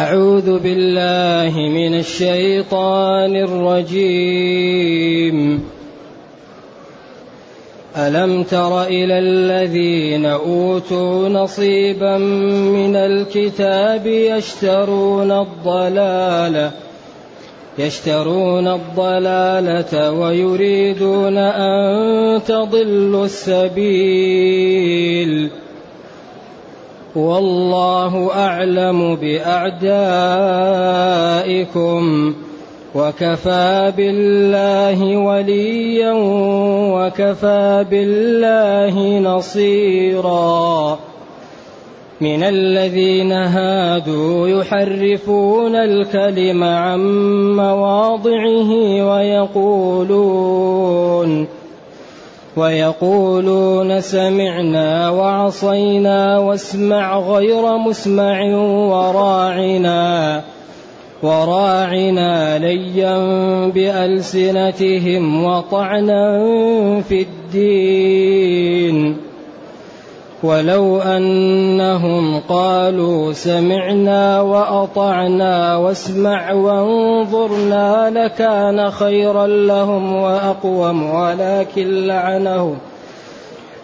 أعوذ بالله من الشيطان الرجيم. ألم تر إلى الذين أوتوا نصيبا من الكتاب يشترون الضلالة يشترون الضلالة ويريدون أن تضلوا السبيل. والله أعلم بأعدائكم وكفى بالله وليا وكفى بالله نصيرا من الذين هادوا يحرفون الكلم عن مواضعه ويقولون ويقولون سمعنا وعصينا واسمع غير مسمع وراعنا وراعنا ليا بألسنتهم وطعنا في الدين. ولو أنهم قالوا سمعنا وأطعنا واسمع وانظرنا لكان خيرا لهم وأقوم ولكن لعنهم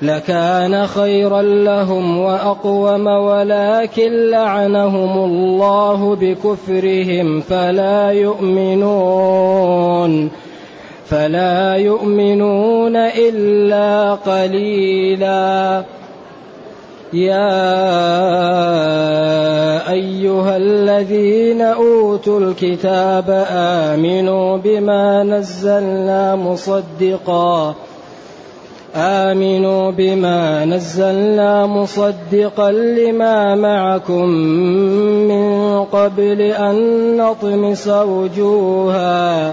لكان خيرا لهم وأقوم ولكن لعنهم الله بكفرهم فلا يؤمنون فلا يؤمنون إلا قليلاً يا أيها الذين أوتوا الكتاب آمنوا بما نزلنا مصدقا. آمنوا بما نزلنا مصدقا لما معكم من قبل أن نطمس وجوها.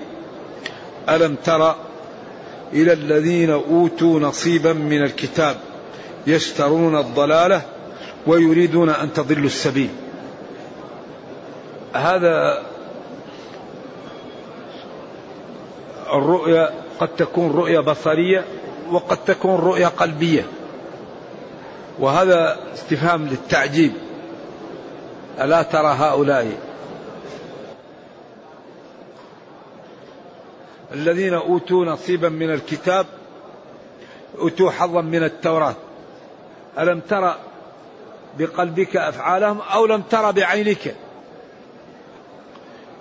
ألم تر إلى الذين أوتوا نصيبا من الكتاب يشترون الضلالة ويريدون أن تضلوا السبيل؟ هذا الرؤيا قد تكون رؤيا بصرية وقد تكون رؤيا قلبية. وهذا استفهام للتعجيب. ألا ترى هؤلاء الذين أوتوا نصيبا من الكتاب أوتوا حظا من التوراة. ألم ترى بقلبك أفعالهم أو لم ترى بعينك؟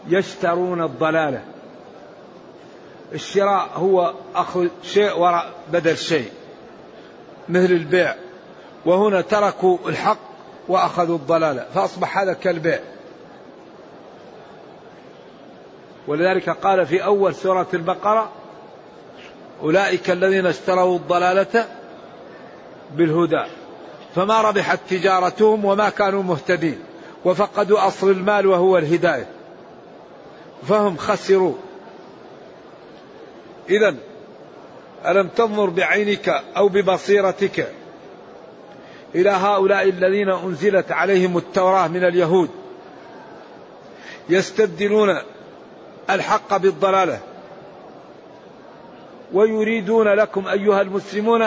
يشترون الضلالة الشراء هو أخذ شيء وراء بدل شيء مثل البيع. وهنا تركوا الحق وأخذوا الضلالة فأصبح هذا كالبيع. ولذلك قال في أول سورة البقرة أولئك الذين اشتروا الضلالة بالهدى فما ربحت تجارتهم وما كانوا مهتدين وفقدوا أصل المال وهو الهداية فهم خسروا. إذا ألم تنظر بعينك أو ببصيرتك إلى هؤلاء الذين أنزلت عليهم التوراة من اليهود يستبدلون الحق بالضلالة. ويريدون لكم أيها المسلمون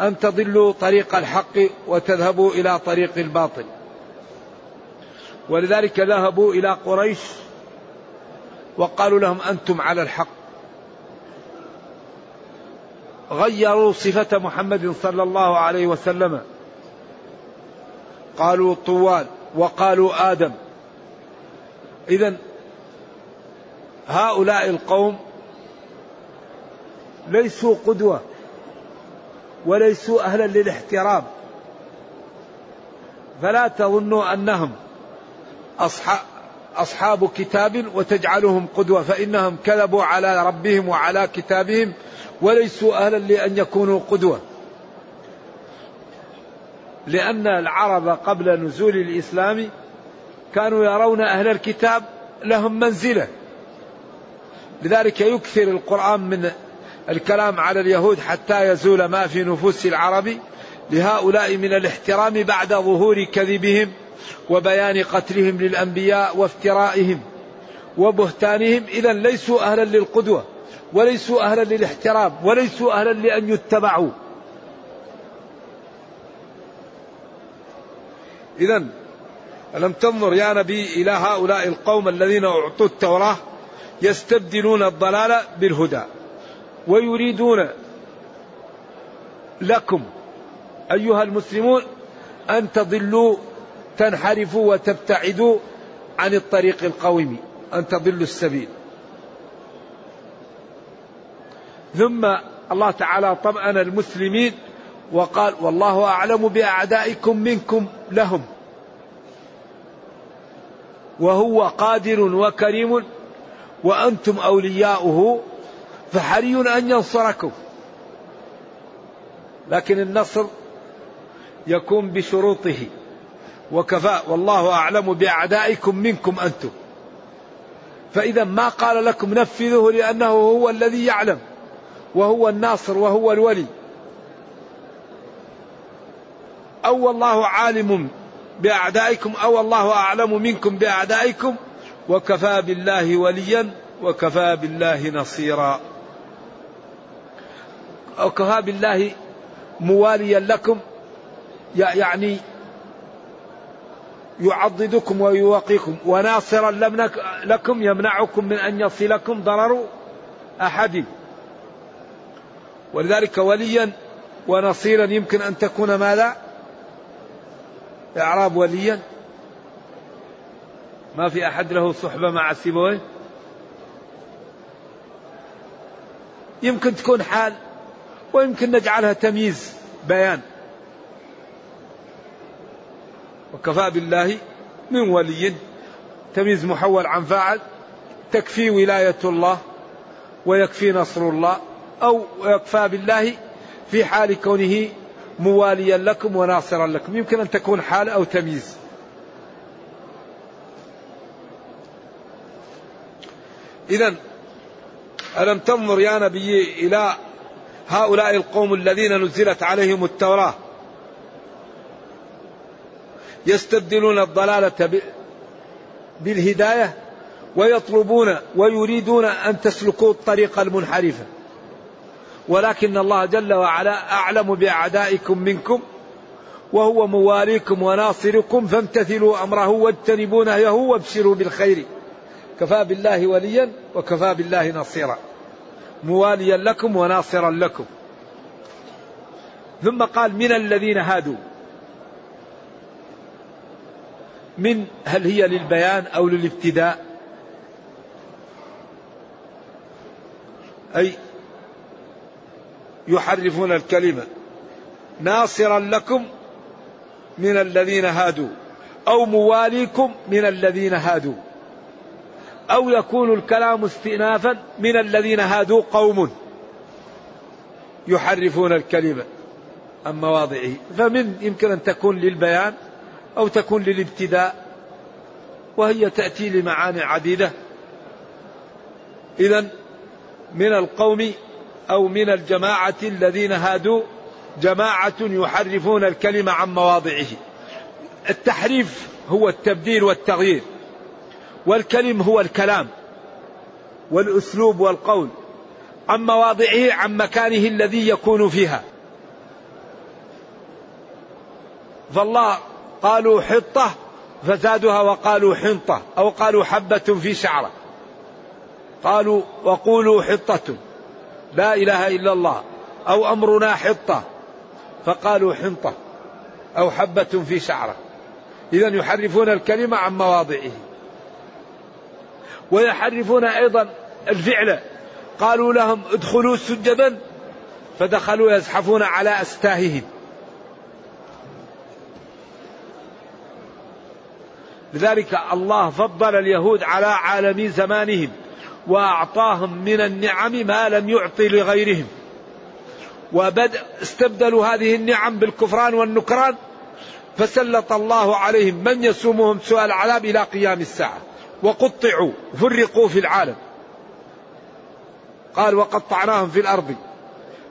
أن تضلوا طريق الحق وتذهبوا إلى طريق الباطل. ولذلك ذهبوا إلى قريش وقالوا لهم أنتم على الحق. غيروا صفة محمد صلى الله عليه وسلم. قالوا طوال وقالوا آدم. إذا هؤلاء القوم ليسوا قدوة وليسوا أهلا للاحترام. فلا تظنوا أنهم أصحاب أصحاب كتاب وتجعلهم قدوة فإنهم كذبوا على ربهم وعلى كتابهم وليسوا أهلا لأن يكونوا قدوة. لأن العرب قبل نزول الإسلام كانوا يرون أهل الكتاب لهم منزلة. لذلك يكثر القرآن من الكلام على اليهود حتى يزول ما في نفوس العرب لهؤلاء من الاحترام بعد ظهور كذبهم وبيان قتلهم للأنبياء وافترائهم وبهتانهم. إذا ليسوا أهلا للقدوة وليسوا أهلا للاحترام وليسوا أهلا لأن يتبعوا. إذا ألم تنظر يا نبي إلى هؤلاء القوم الذين أعطوا التوراة؟ يستبدلون الضلال بالهدى ويريدون لكم أيها المسلمون أن تضلوا تنحرفوا وتبتعدوا عن الطريق القويم أن تضلوا السبيل. ثم الله تعالى طمأن المسلمين وقال والله أعلم بأعدائكم منكم لهم وهو قادر وكريم وأنتم أولياؤه فحري أن ينصركم. لكن النصر يكون بشروطه. وكفى والله أعلم بأعدائكم منكم أنتم. فإذا ما قال لكم نفذوه لأنه هو الذي يعلم وهو الناصر وهو الولي. أو الله عالم بأعدائكم أو الله أعلم منكم بأعدائكم وكفى بالله وليا وكفى بالله نصيرا. وكفى بالله مواليا لكم يعني يعضدكم ويوقيكم. وناصرا لكم يمنعكم من أن يصلكم ضرر أحد. ولذلك وليا ونصيرا يمكن أن تكون ماذا؟ إعراب وليا. ما في أحد له صحبة مع سيبويه؟ يمكن تكون حال ويمكن نجعلها تمييز بيان. وكفى بالله من ولي تمييز محول عن فاعل تكفي ولاية الله ويكفي نصر الله أو يكفى بالله في حال كونه مواليا لكم وناصرا لكم. يمكن أن تكون حال أو تمييز. إذا ألم تنظر يا نبي إلى هؤلاء القوم الذين نزلت عليهم التوراة؟ يستبدلون الضلالة بالهداية ويطلبون ويريدون أن تسلكوا الطريق المنحرفة ولكن الله جل وعلا أعلم بأعدائكم منكم وهو مواليكم وناصركم فامتثلوا أمره واجتنبوا نهيه وابشروا بالخير. كفى بالله وليا وكفى بالله نصيرا. مواليا لكم وناصرا لكم. ثم قال من الذين هادوا؟ من هل هي للبيان أو للابتداء؟ أي يحرفون الكلمة. ناصرا لكم من الذين هادوا. أو مواليكم من الذين هادوا. أو يكون الكلام استئنافا من الذين هادوا قوم يحرفون الكلمة عن مواضعه. فمن يمكن أن تكون للبيان أو تكون للابتداء وهي تأتي لمعاني عديدة. إذا من القوم أو من الجماعة الذين هادوا جماعة يحرفون الكلمة عن مواضعه. التحريف هو التبديل والتغيير. والكلم هو الكلام والأسلوب والقول عن مواضعه عن مكانه الذي يكون فيها. فالله قالوا حطة فزادوها وقالوا حنطة أو قالوا حبة في شعرة. قالوا وقولوا حطة لا إله إلا الله أو أمرنا حطة فقالوا حنطة أو حبة في شعرة. إذا يحرفون الكلمة عن مواضعه. ويحرفون أيضا الفعل. قالوا لهم ادخلوا سجدا. فدخلوا يزحفون على أستاههم. لذلك الله فضل اليهود على عالمي زمانهم وأعطاهم من النعم ما لم يعطي لغيرهم. وبدأ استبدلوا هذه النعم بالكفران والنكران. فسلط الله عليهم من يسومهم سوء العذاب إلى قيام الساعة. وقطعوا فرقوا في العالم. قال وقطعناهم في الأرض.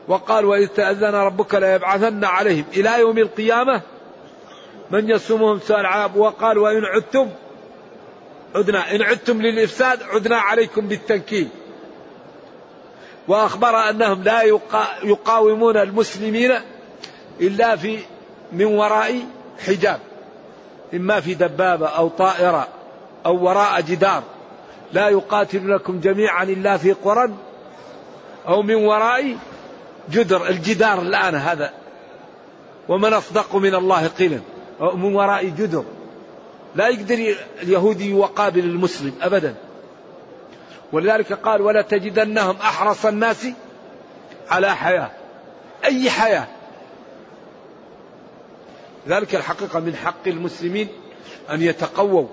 وقال وإذ تأذن ربك ليبعثن عليهم. إلى يوم القيامة من يسومهم سوء العذاب؟ وقال وإن عدتم عدنا. إن عدتم للإفساد عدنا عليكم بالتنكيل. وأخبر أنهم لا يقاومون المسلمين إلا في من وراء حجاب. إما في دبابة أو طائرة. أو وراء جدار. لا يقاتلونكم جميعا إلا في قرى أو من وراء جدر الجدار الآن هذا. ومن أصدق من الله قيلا أو من وراء جدر. لا يقدر اليهودي يقابل المسلم أبدا. ولذلك قال ولا تجدنهم أحرص الناس على حياة. أي حياة؟ ذلك الحقيقة من حق المسلمين أن يتقووا.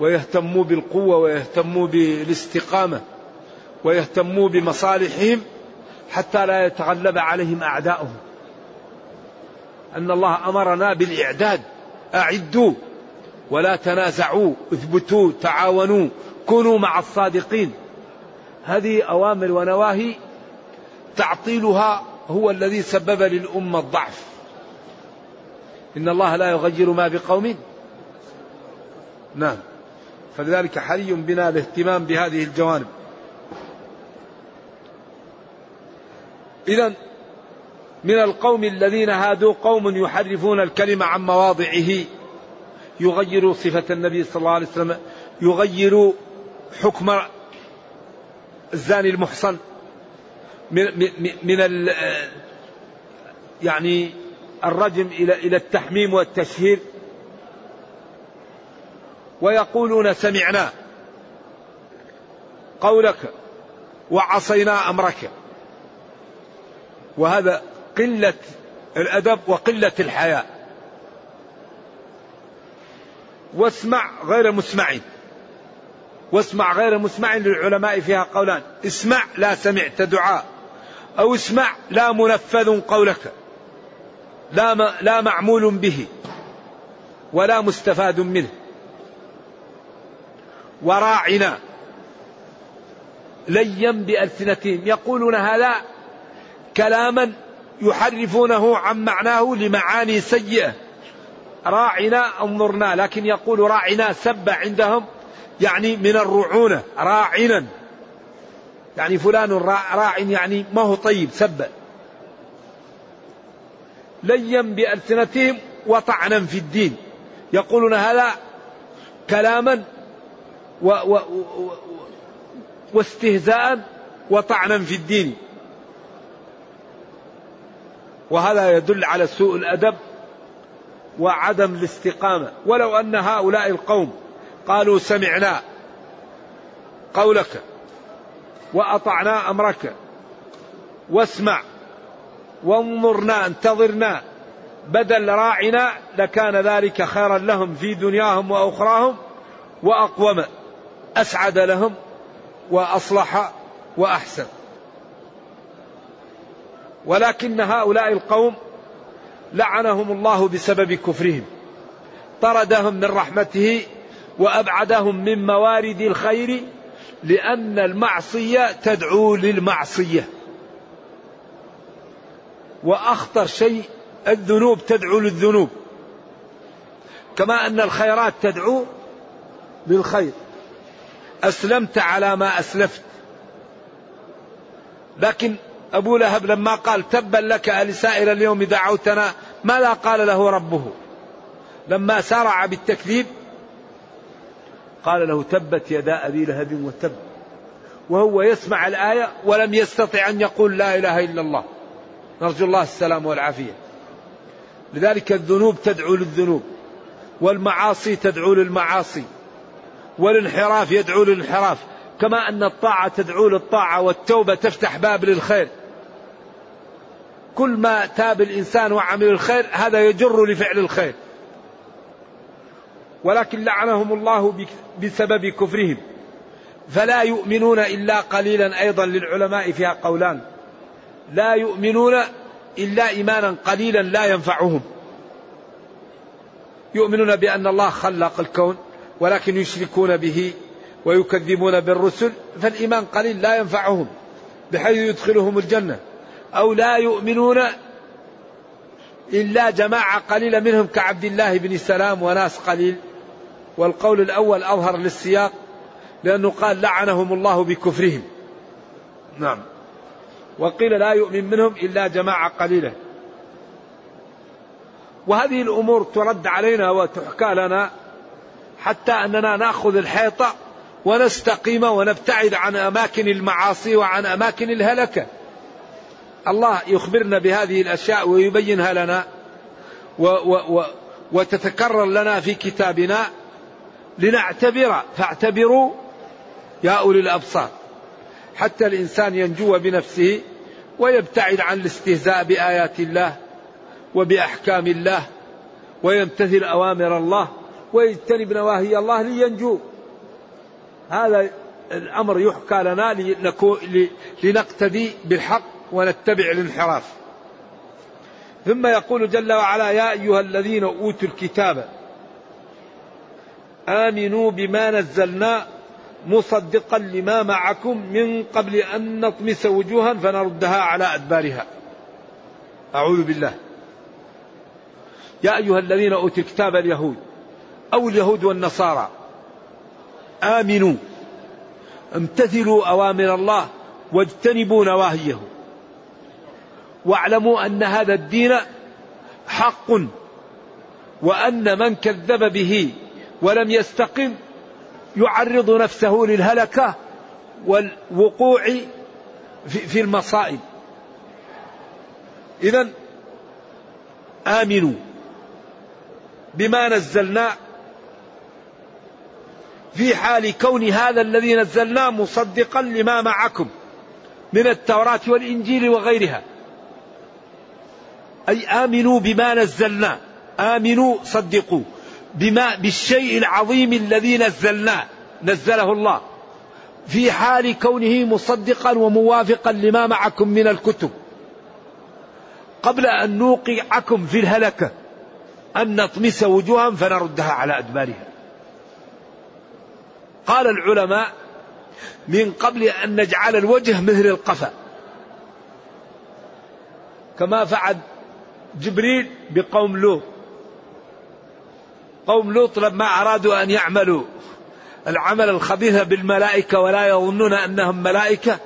ويهتموا بالقوة ويهتموا بالاستقامة ويهتموا بمصالحهم حتى لا يتغلب عليهم أعداؤهم. أن الله أمرنا بالإعداد. أعدوا. ولا تنازعوا. اثبتوا. تعاونوا. كونوا مع الصادقين. هذه أوامر ونواهي تعطيلها هو الذي سبب للأمة الضعف. إن الله لا يغير ما بقوم. نعم. فلذلك حري بنا الاهتمام بهذه الجوانب. إذا من القوم الذين هادوا قوم يحرفون الكلمة عن مواضعه يغيروا صفة النبي صلى الله عليه وسلم يغيروا حكم الزاني المحصن من من, من يعني الرجم إلى إلى التحميم والتشهير. ويقولون سمعنا قولك وعصينا أمرك. وهذا قلة الأدب وقلة الحياء. واسمع غير مسمع. واسمع غير مسمع للعلماء فيها قولان. اسمع لا سمعت دعاء. أو اسمع لا منفذ قولك. لا لا معمول به. ولا مستفاد منه. وراعنا. ليا بألسنتهم. يقولون هذا كلاما يحرفونه عن معناه لمعاني سيئة. راعنا انظرنا لكن يقول راعنا سب عندهم يعني من الرعونة. راعنا. يعني فلان راع يعني ما هو طيب سب. ليا بألسنتهم وطعنا في الدين. يقولون هذا كلاما و و و واستهزاء وطعنا في الدين. وهذا يدل على سوء الأدب وعدم الاستقامة. ولو أن هؤلاء القوم قالوا سمعنا قولك وأطعنا أمرك واسمع وانظرنا انتظرنا بدل راعنا لكان ذلك خيرا لهم في دنياهم وأخراهم وأقوم. أسعد لهم وأصلح وأحسن. ولكن هؤلاء القوم لعنهم الله بسبب كفرهم. طردهم من رحمته وأبعدهم من موارد الخير لأن المعصية تدعو للمعصية. وأخطر شيء الذنوب تدعو للذنوب. كما أن الخيرات تدعو للخير. أسلمت على ما أسلفت. لكن أبو لهب لما قال تبا لك السائر اليوم دعوتنا ماذا قال له ربه. لما سارع بالتكذيب قال له تبت يدا أبي لهب وتب. وهو يسمع الآية ولم يستطع أن يقول لا إله إلا الله. نرجو الله السلام والعافية. لذلك الذنوب تدعو للذنوب والمعاصي تدعو للمعاصي. والانحراف يدعو للانحراف. كما أن الطاعة تدعو للطاعة والتوبة تفتح باب للخير. كل ما تاب الإنسان وعمل الخير هذا يجر لفعل الخير. ولكن لعنهم الله بسبب كفرهم. فلا يؤمنون إلا قليلا. أيضا للعلماء فيها قولان. لا يؤمنون إلا إيمانا قليلا لا ينفعهم. يؤمنون بأن الله خلق الكون. ولكن يشركون به ويكذبون بالرسل فالإيمان قليل لا ينفعهم بحيث يدخلهم الجنة. أو لا يؤمنون إلا جماعة قليلة منهم كعبد الله بن سلام وناس قليل. والقول الأول أظهر للسياق لأنه قال لعنهم الله بكفرهم. نعم. وقيل لا يؤمن منهم إلا جماعة قليلة. وهذه الأمور ترد علينا وتحكى لنا حتى أننا نأخذ الحيطة ونستقيم ونبتعد عن أماكن المعاصي وعن أماكن الهلكة. الله يخبرنا بهذه الأشياء ويبينها لنا و و و وتتكرر لنا في كتابنا لنعتبر فاعتبروا يا أولي الأبصار. حتى الإنسان ينجو بنفسه ويبتعد عن الاستهزاء بآيات الله وبأحكام الله ويمتثل أوامر الله ويجتنب نواهي الله لينجو. هذا الأمر يحكى لنا لنقتدي بالحق ونتبع الانحراف. ثم يقول جل وعلا يا أيها الذين أوتوا الكتاب آمنوا بما نزلنا مصدقا لما معكم من قبل أن نطمس وجوها فنردها على أدبارها. أعوذ بالله. يا أيها الذين أوتوا الكتاب اليهود أو اليهود والنصارى. آمنوا. امتثلوا أوامر الله واجتنبوا نواهيه. واعلموا أن هذا الدين حق وأن من كذب به ولم يستقم يعرض نفسه للهلكة والوقوع في المصائب. إذا آمنوا بما نزلنا في حال كون هذا الذي نزلناه مصدقا لما معكم من التوراة والإنجيل وغيرها. أي آمنوا بما نزلنا. آمنوا صدقوا. بما بالشيء العظيم الذي نزلناه نزله الله. في حال كونه مصدقا وموافقا لما معكم من الكتب. قبل أن نوقعكم في الهلكة أن نطمس وجوها فنردها على أدبارها. قال العلماء من قبل أن نجعل الوجه مثل القفا. كما فعل جبريل بقوم لوط. قوم لوط لما أرادوا أن يعملوا العمل الخبيث بالملائكة ولا يظنون أنهم ملائكة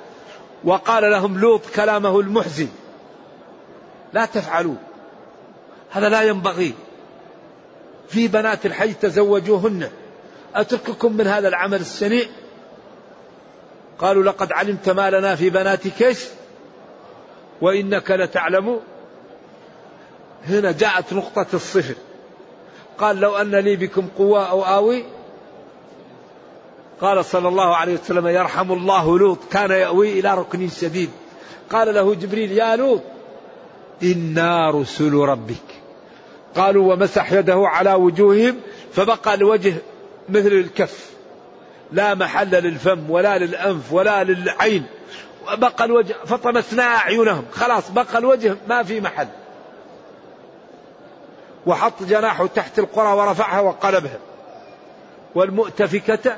وقال لهم لوط كلامه المحزن. لا تفعلوا. هذا لا ينبغي. في بنات الحي تزوجوهن. أترككم من هذا العمل السنيء؟ قالوا لقد علمت ما لنا في بناتك إيش وإنك لتعلم. هنا جاءت نقطة الصفر. قال لو أن لي بكم قوة أو آوي. قال صلى الله عليه وسلم يرحم الله لوط كان يأوي إلى ركن شديد. قال له جبريل يا لوط إنا رسل ربك. قالوا ومسح يده على وجوههم فبقى الوجه مثل الكف. لا محل للفم ولا للأنف ولا للعين. بقى الوجه فطمسنا أعينهم. خلاص بقى الوجه ما في محل. وحط جناحه تحت القرى ورفعها وقلبها. والمؤتفكة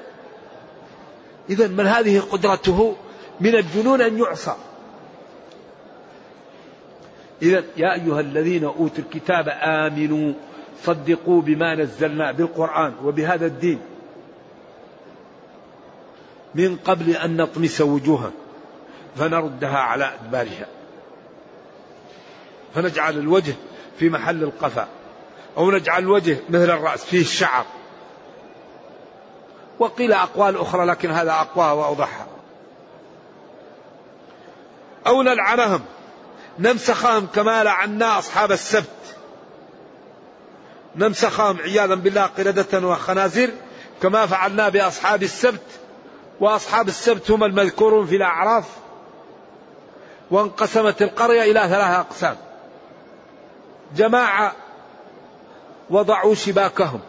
إذا من هذه قدرته؟ من الجنون أن يعصى. إذا يا أيها الذين أوتوا الكتاب آمنوا. صدقوا بما نزلنا بالقرآن وبهذا الدين. من قبل أن نطمس وجوها فنردها على أدبارها. فنجعل الوجه في محل القفا. أو نجعل الوجه مثل الرأس فيه الشعر. وقيل أقوال أخرى لكن هذا أقواها وأوضحها. أو نلعنهم نمسخهم كما لعنا أصحاب السبت. نمسخهم عياذا بالله قردة وخنازير كما فعلنا بأصحاب السبت وأصحاب السبت هم المذكورون في الأعراف وانقسمت القرية إلى ثلاثة أقسام. جماعة وضعوا شباكهم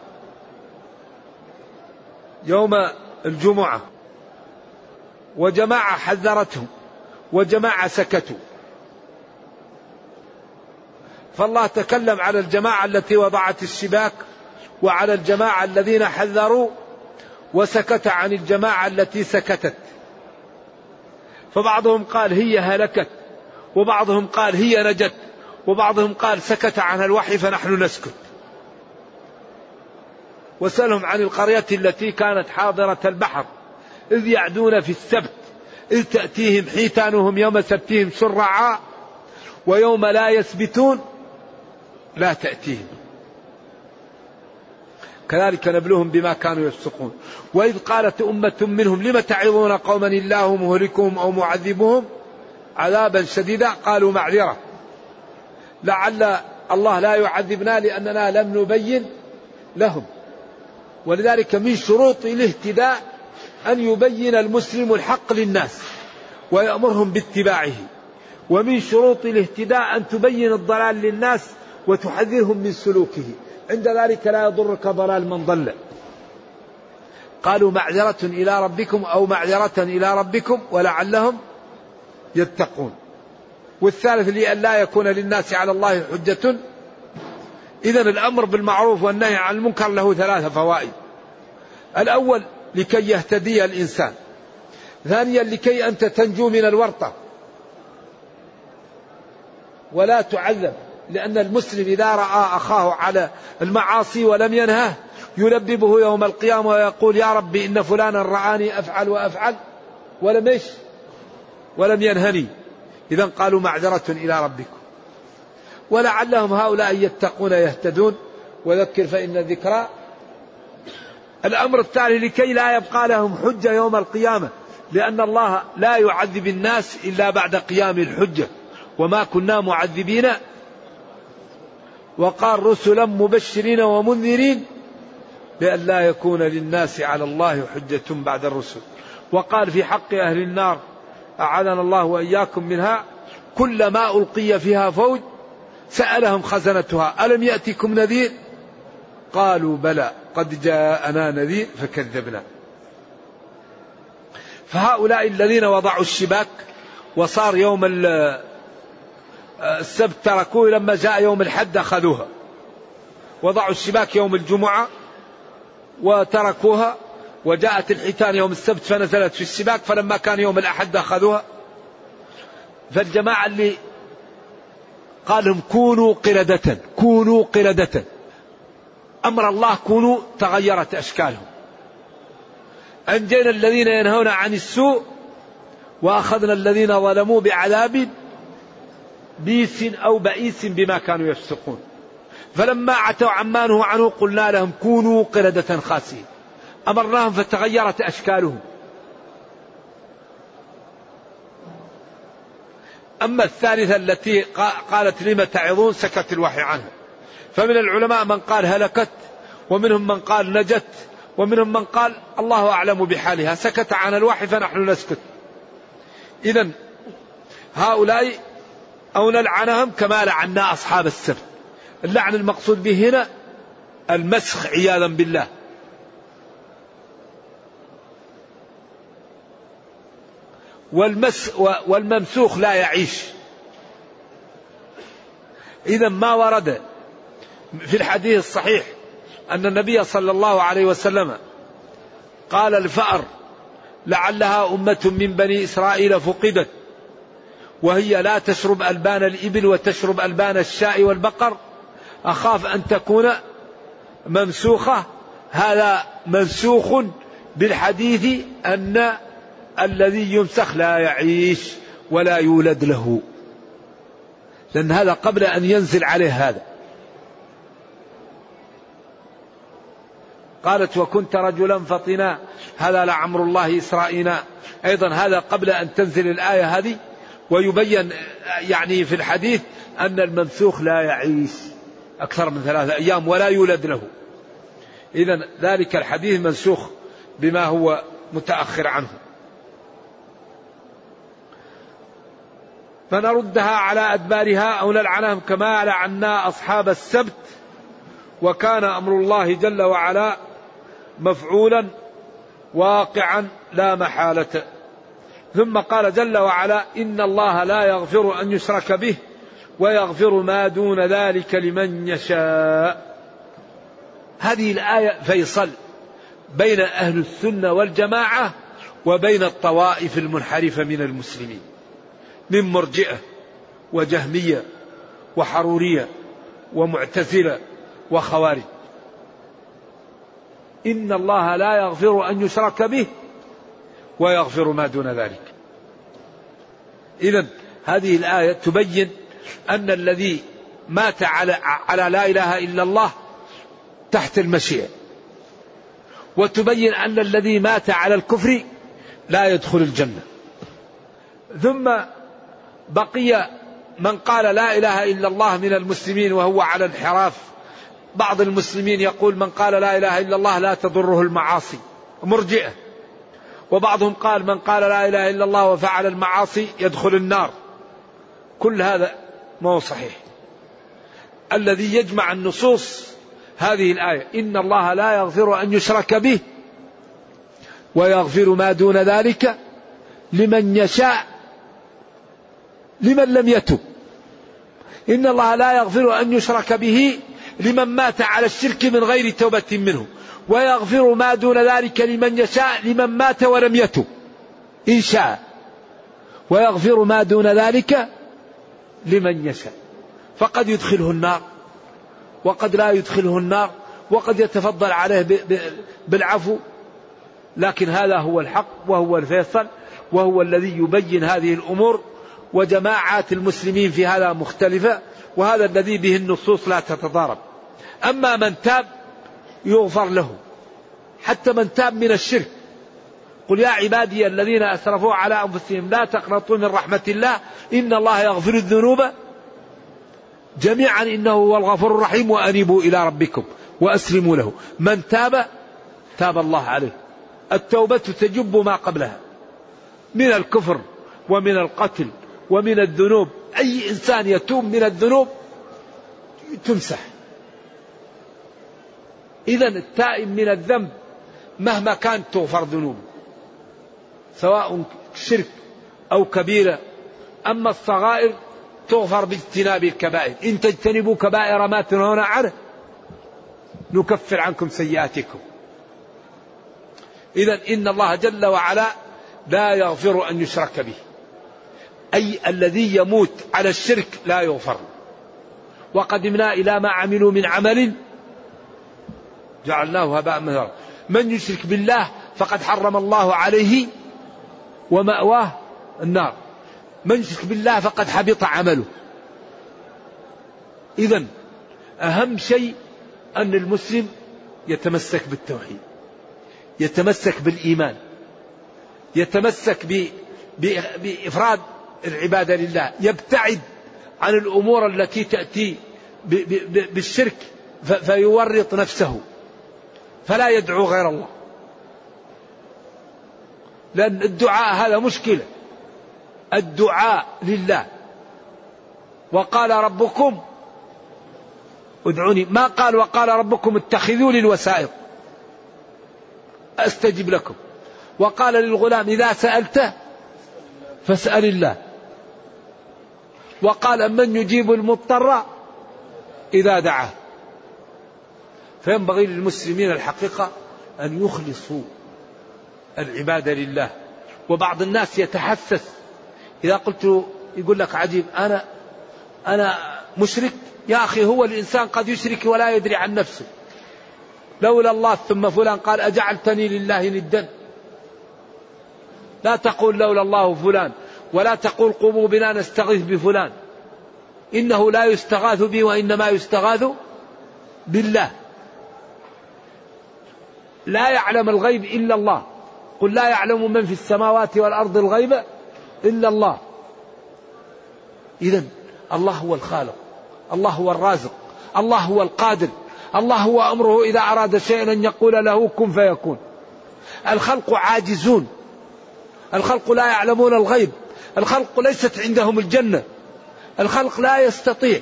يوم الجمعة وجماعة حذرتهم وجماعة سكتوا. فالله تكلم على الجماعة التي وضعت الشباك وعلى الجماعة الذين حذروا وسكت عن الجماعة التي سكتت. فبعضهم قال هي هلكت وبعضهم قال هي نجت وبعضهم قال سكت عنها الوحي فنحن نسكت. وسألهم عن القرية التي كانت حاضرة البحر إذ يعدون في السبت إذ تأتيهم حيتانهم يوم سبتهم شرعا ويوم لا يسبتون لا تأتيهم. كذلك نبلوهم بما كانوا يفسقون. وإذ قالت أمة منهم لم تعظون قوما الله مهلكهم أو معذبهم عذابا شديدا؟ قالوا معذرة. لعل الله لا يعذبنا لأننا لم نبين لهم. ولذلك من شروط الاهتداء أن يبين المسلم الحق للناس ويأمرهم باتباعه. ومن شروط الاهتداء أن تبين الضلال للناس وتحذرهم من سلوكه. عند ذلك لا يضرك ضلال من ضل. قالوا معذرة إلى ربكم أو معذرة إلى ربكم ولعلهم يتقون. والثالث لأن لا يكون للناس على الله حجة. إذا الأمر بالمعروف والنهي عن المنكر له ثلاثة فوائد. الأول لكي يهتدي الإنسان. ثانيا لكي أنت تنجو من الورطة. ولا تعذب لأن المسلم إذا رأى أخاه على المعاصي ولم ينهه يلببه يوم القيامة ويقول يا ربي إن فلانا رآني أفعل وأفعل ولم إيش؟ ولم ينهني. إذا قالوا معذرة إلى ربكم. ولعلهم هؤلاء يتقون يهتدون. وذكر فإن الذكرى. الأمر الثاني لكي لا يبقى لهم حجة يوم القيامة لأن الله لا يعذب الناس إلا بعد قيام الحجة. وما كنا معذبين وقال رسلا مبشرين ومنذرين لأن لا يكون للناس على الله حجة بعد الرسل. وقال في حق أهل النار أعاذنا الله وإياكم منها كلما ألقي فيها فوج سألهم خزنتها ألم يأتكم نذير؟ قالوا بلى قد جاءنا نذير فكذبنا. فهؤلاء الذين وضعوا الشباك وصار يوم السبت تركوه لما جاء يوم الحد أخذوها. وضعوا الشباك يوم الجمعة وتركوها. وجاءت الحيتان يوم السبت فنزلت في الشباك فلما كان يوم الأحد أخذوها. فالجماعة اللي قال لهم كونوا قردة كونوا قردة. أمر الله كونوا تغيرت أشكالهم. أنجينا الذين ينهون عن السوء وأخذنا الذين ظلموا بعذاب بيس أو بئيس بما كانوا يفسقون. فلما عتوا عما نهوا عنه قلنا لهم كونوا قردة خاسئين. أمرناهم فتغيرت أشكالهم. أما الثالثة التي قالت لم تعظون؟ سكت الوحي عنها. فمن العلماء من قال هلكت ومنهم من قال نجت ومنهم من قال الله أعلم بحالها. سكت عن الوحي فنحن نسكت. إذا هؤلاء أو نلعنهم كما لعنا أصحاب السبت. اللعن المقصود به هنا المسخ عياذا بالله. والمس والممسوخ لا يعيش. إذا ما ورد في الحديث الصحيح أن النبي صلى الله عليه وسلم قال الفأر لعلها أمة من بني إسرائيل فقدت. وهي لا تشرب ألبان الإبل وتشرب ألبان الشاء والبقر. أخاف أن تكون ممسوخة. هذا منسوخ بالحديث أن الذي يمسخ لا يعيش ولا يولد له. لأن هذا قبل أن ينزل عليه هذا. قالت وكنت رجلا فطنا. هذا لعمر الله إسرائينا أيضا هذا قبل أن تنزل الآية هذه. ويبين يعني في الحديث أن الممسوخ لا يعيش أكثر من ثلاثة أيام ولا يولد له. إذا ذلك الحديث منسوخ بما هو متأخر عنه. فنردها على أدبارها أو نلعنهم كما لعنا أصحاب السبت وكان أمر الله جل وعلا مفعولا واقعا لا محالة ثم قال جل وعلا إن الله لا يغفر أن يشرك به ويغفر ما دون ذلك لمن يشاء. هذه الآية فيصل بين أهل السنة والجماعة وبين الطوائف المنحرفة من المسلمين من مرجئة وجهمية وحرورية ومعتزلة وخوارج. إن الله لا يغفر أن يشرك به ويغفر ما دون ذلك. إذا هذه الآية تبين أن الذي مات على على لا إله إلا الله تحت المشيئة. وتبين أن الذي مات على الكفر لا يدخل الجنة. ثم بقي من قال لا إله إلا الله من المسلمين وهو على انحراف. بعض المسلمين يقول من قال لا إله إلا الله لا تضره المعاصي. مرجئة. وبعضهم قال من قال لا إله إلا الله وفعل المعاصي يدخل النار. كل هذا ما هو صحيح. الذي يجمع النصوص هذه الآية. إن الله لا يغفر أن يشرك به ويغفر ما دون ذلك لمن يشاء لمن لم يتب. إن الله لا يغفر أن يشرك به لمن مات على الشرك من غير توبة منه. ويغفر ما دون ذلك لمن يشاء لمن مات ولم يتب إن شاء. ويغفر ما دون ذلك لمن يشاء. فقد يدخله النار وقد لا يدخله النار وقد يتفضل عليه بالعفو. لكن هذا هو الحق وهو الفيصل وهو الذي يبين هذه الأمور وجماعات المسلمين في هذا مختلفة وهذا الذي به النصوص لا تتضارب. أما من تاب يغفر له. حتى من تاب من الشرك. قل يا عبادي الذين أسرفوا على أنفسهم لا تقنطوا من رحمة الله. إن الله يغفر الذنوب جميعا. إنه هو الغفور الرحيم. وأنيبوا إلى ربكم وأسلموا له. من تاب تاب الله عليه. التوبة تجب ما قبلها. من الكفر ومن القتل ومن الذنوب. أي إنسان يتوب من الذنوب تمسح. اذا التائب من الذنب مهما كانت تغفر ذنوبه سواء شرك أو كبيرة. أما الصغائر تغفر باجتناب الكبائر. إن تجتنبوا كبائر ما تنهون عنه نكفر عنكم سيئاتكم. إذا إن الله جل وعلا لا يغفر أن يشرك به. أي الذي يموت على الشرك لا يغفر. وقدمنا إلى ما عملوا من عمل جعلناه هباء مهرا من يشرك بالله فقد حرم الله عليه ومأواه النار. من يشرك بالله فقد حبط عمله. إذا أهم شيء أن المسلم يتمسك بالتوحيد يتمسك بالإيمان يتمسك بإفراد العبادة لله. يبتعد عن الأمور التي تأتي بالشرك فيورط نفسه. فلا يدعو غير الله. لأن الدعاء هذا مشكلة. الدعاء لله. وقال ربكم ادعوني. ما قال وقال ربكم اتخذوا لي الوسائط أستجب لكم. وقال للغلام إذا سألته فاسأل الله. وقال من يجيب المضطر إذا دعاه؟ فينبغي للمسلمين الحقيقة أن يخلصوا العبادة لله. وبعض الناس يتحسس. إذا قلت يقول لك عجيب أنا أنا مشرك؟ يا أخي هو الإنسان قد يشرك ولا يدري عن نفسه. لولا الله ثم فلان قال أجعلتني لله ندا. لا تقول لولا الله فلان ولا تقول قوموا بنا نستغيث بفلان. إنه لا يستغاث به وإنما يستغاث بالله. لا يعلم الغيب إلا الله. قل لا يعلم من في السماوات والأرض الغيب إلا الله. إذا الله هو الخالق. الله هو الرازق. الله هو القادر. الله هو أمره إذا أراد شيئا أن يقول له كن فيكون. الخلق عاجزون. الخلق لا يعلمون الغيب. الخلق ليست عندهم الجنة. الخلق لا يستطيع.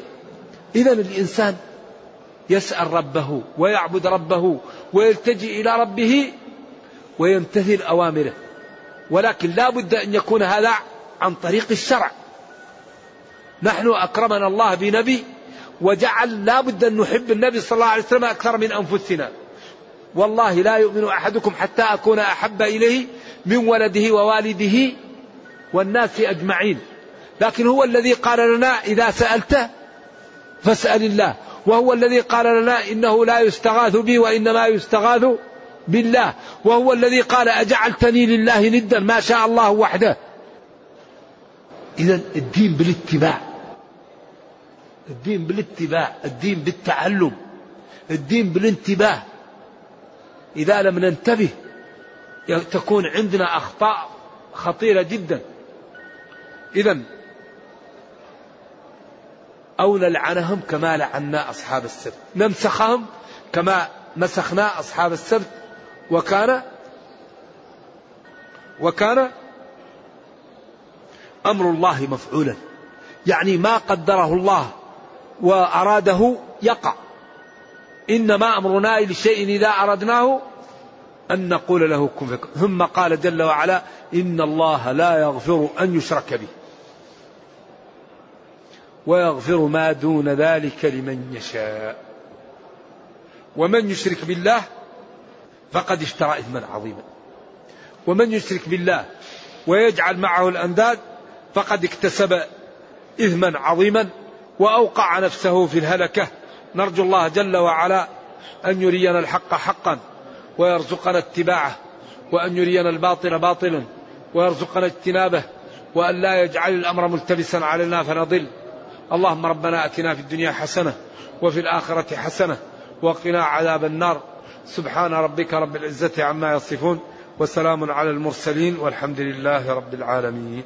إذا الإنسان يسأل ربه ويعبد ربه ويلتجئ إلى ربه ويمتثل أوامره. ولكن لا بد أن يكون هذا عن طريق الشرع. نحن أكرمنا الله بنبي وجعل لا بد أن نحب النبي صلى الله عليه وسلم أكثر من أنفسنا. والله لا يؤمن أحدكم حتى أكون أحب إليه من ولده ووالده والناس أجمعين. لكن هو الذي قال لنا إذا سألت فاسأل الله. وهو الذي قال لنا إنه لا يستغاث بي وإنما يستغاث بالله. وهو الذي قال أجعلتني لله ندا. ما شاء الله وحده. إذا الدين بالاتباع. الدين بالاتباع. الدين بالتعلم. الدين بالانتباه. إذا لم ننتبه تكون عندنا أخطاء خطيرة جدا. إذا أو نلعنهم كما لعنا أصحاب السبت. نمسخهم كما مسخنا أصحاب السبت. وكان وكان أمر الله مفعولا. يعني ما قدره الله وأراده يقع. إنما أمرنا لشيء إذا أردناه أن نقول له كن ثم قال جل وعلا إن الله لا يغفر أن يشرك به. ويغفر ما دون ذلك لمن يشاء. ومن يشرك بالله فقد اشترى إثما عظيما. ومن يشرك بالله ويجعل معه الأنداد فقد اكتسب إثما عظيما وأوقع نفسه في الهلكة. نرجو الله جل وعلا أن يرينا الحق حقا ويرزقنا اتباعه وأن يرينا الباطل باطلا ويرزقنا اجتنابه وأن لا يجعل الأمر ملتبسا علينا فنضل. اللهم ربنا أتنا في الدنيا حسنة وفي الآخرة حسنة وقنا عذاب النار. سبحان ربك رب العزة عما يصفون وسلام على المرسلين والحمد لله رب العالمين.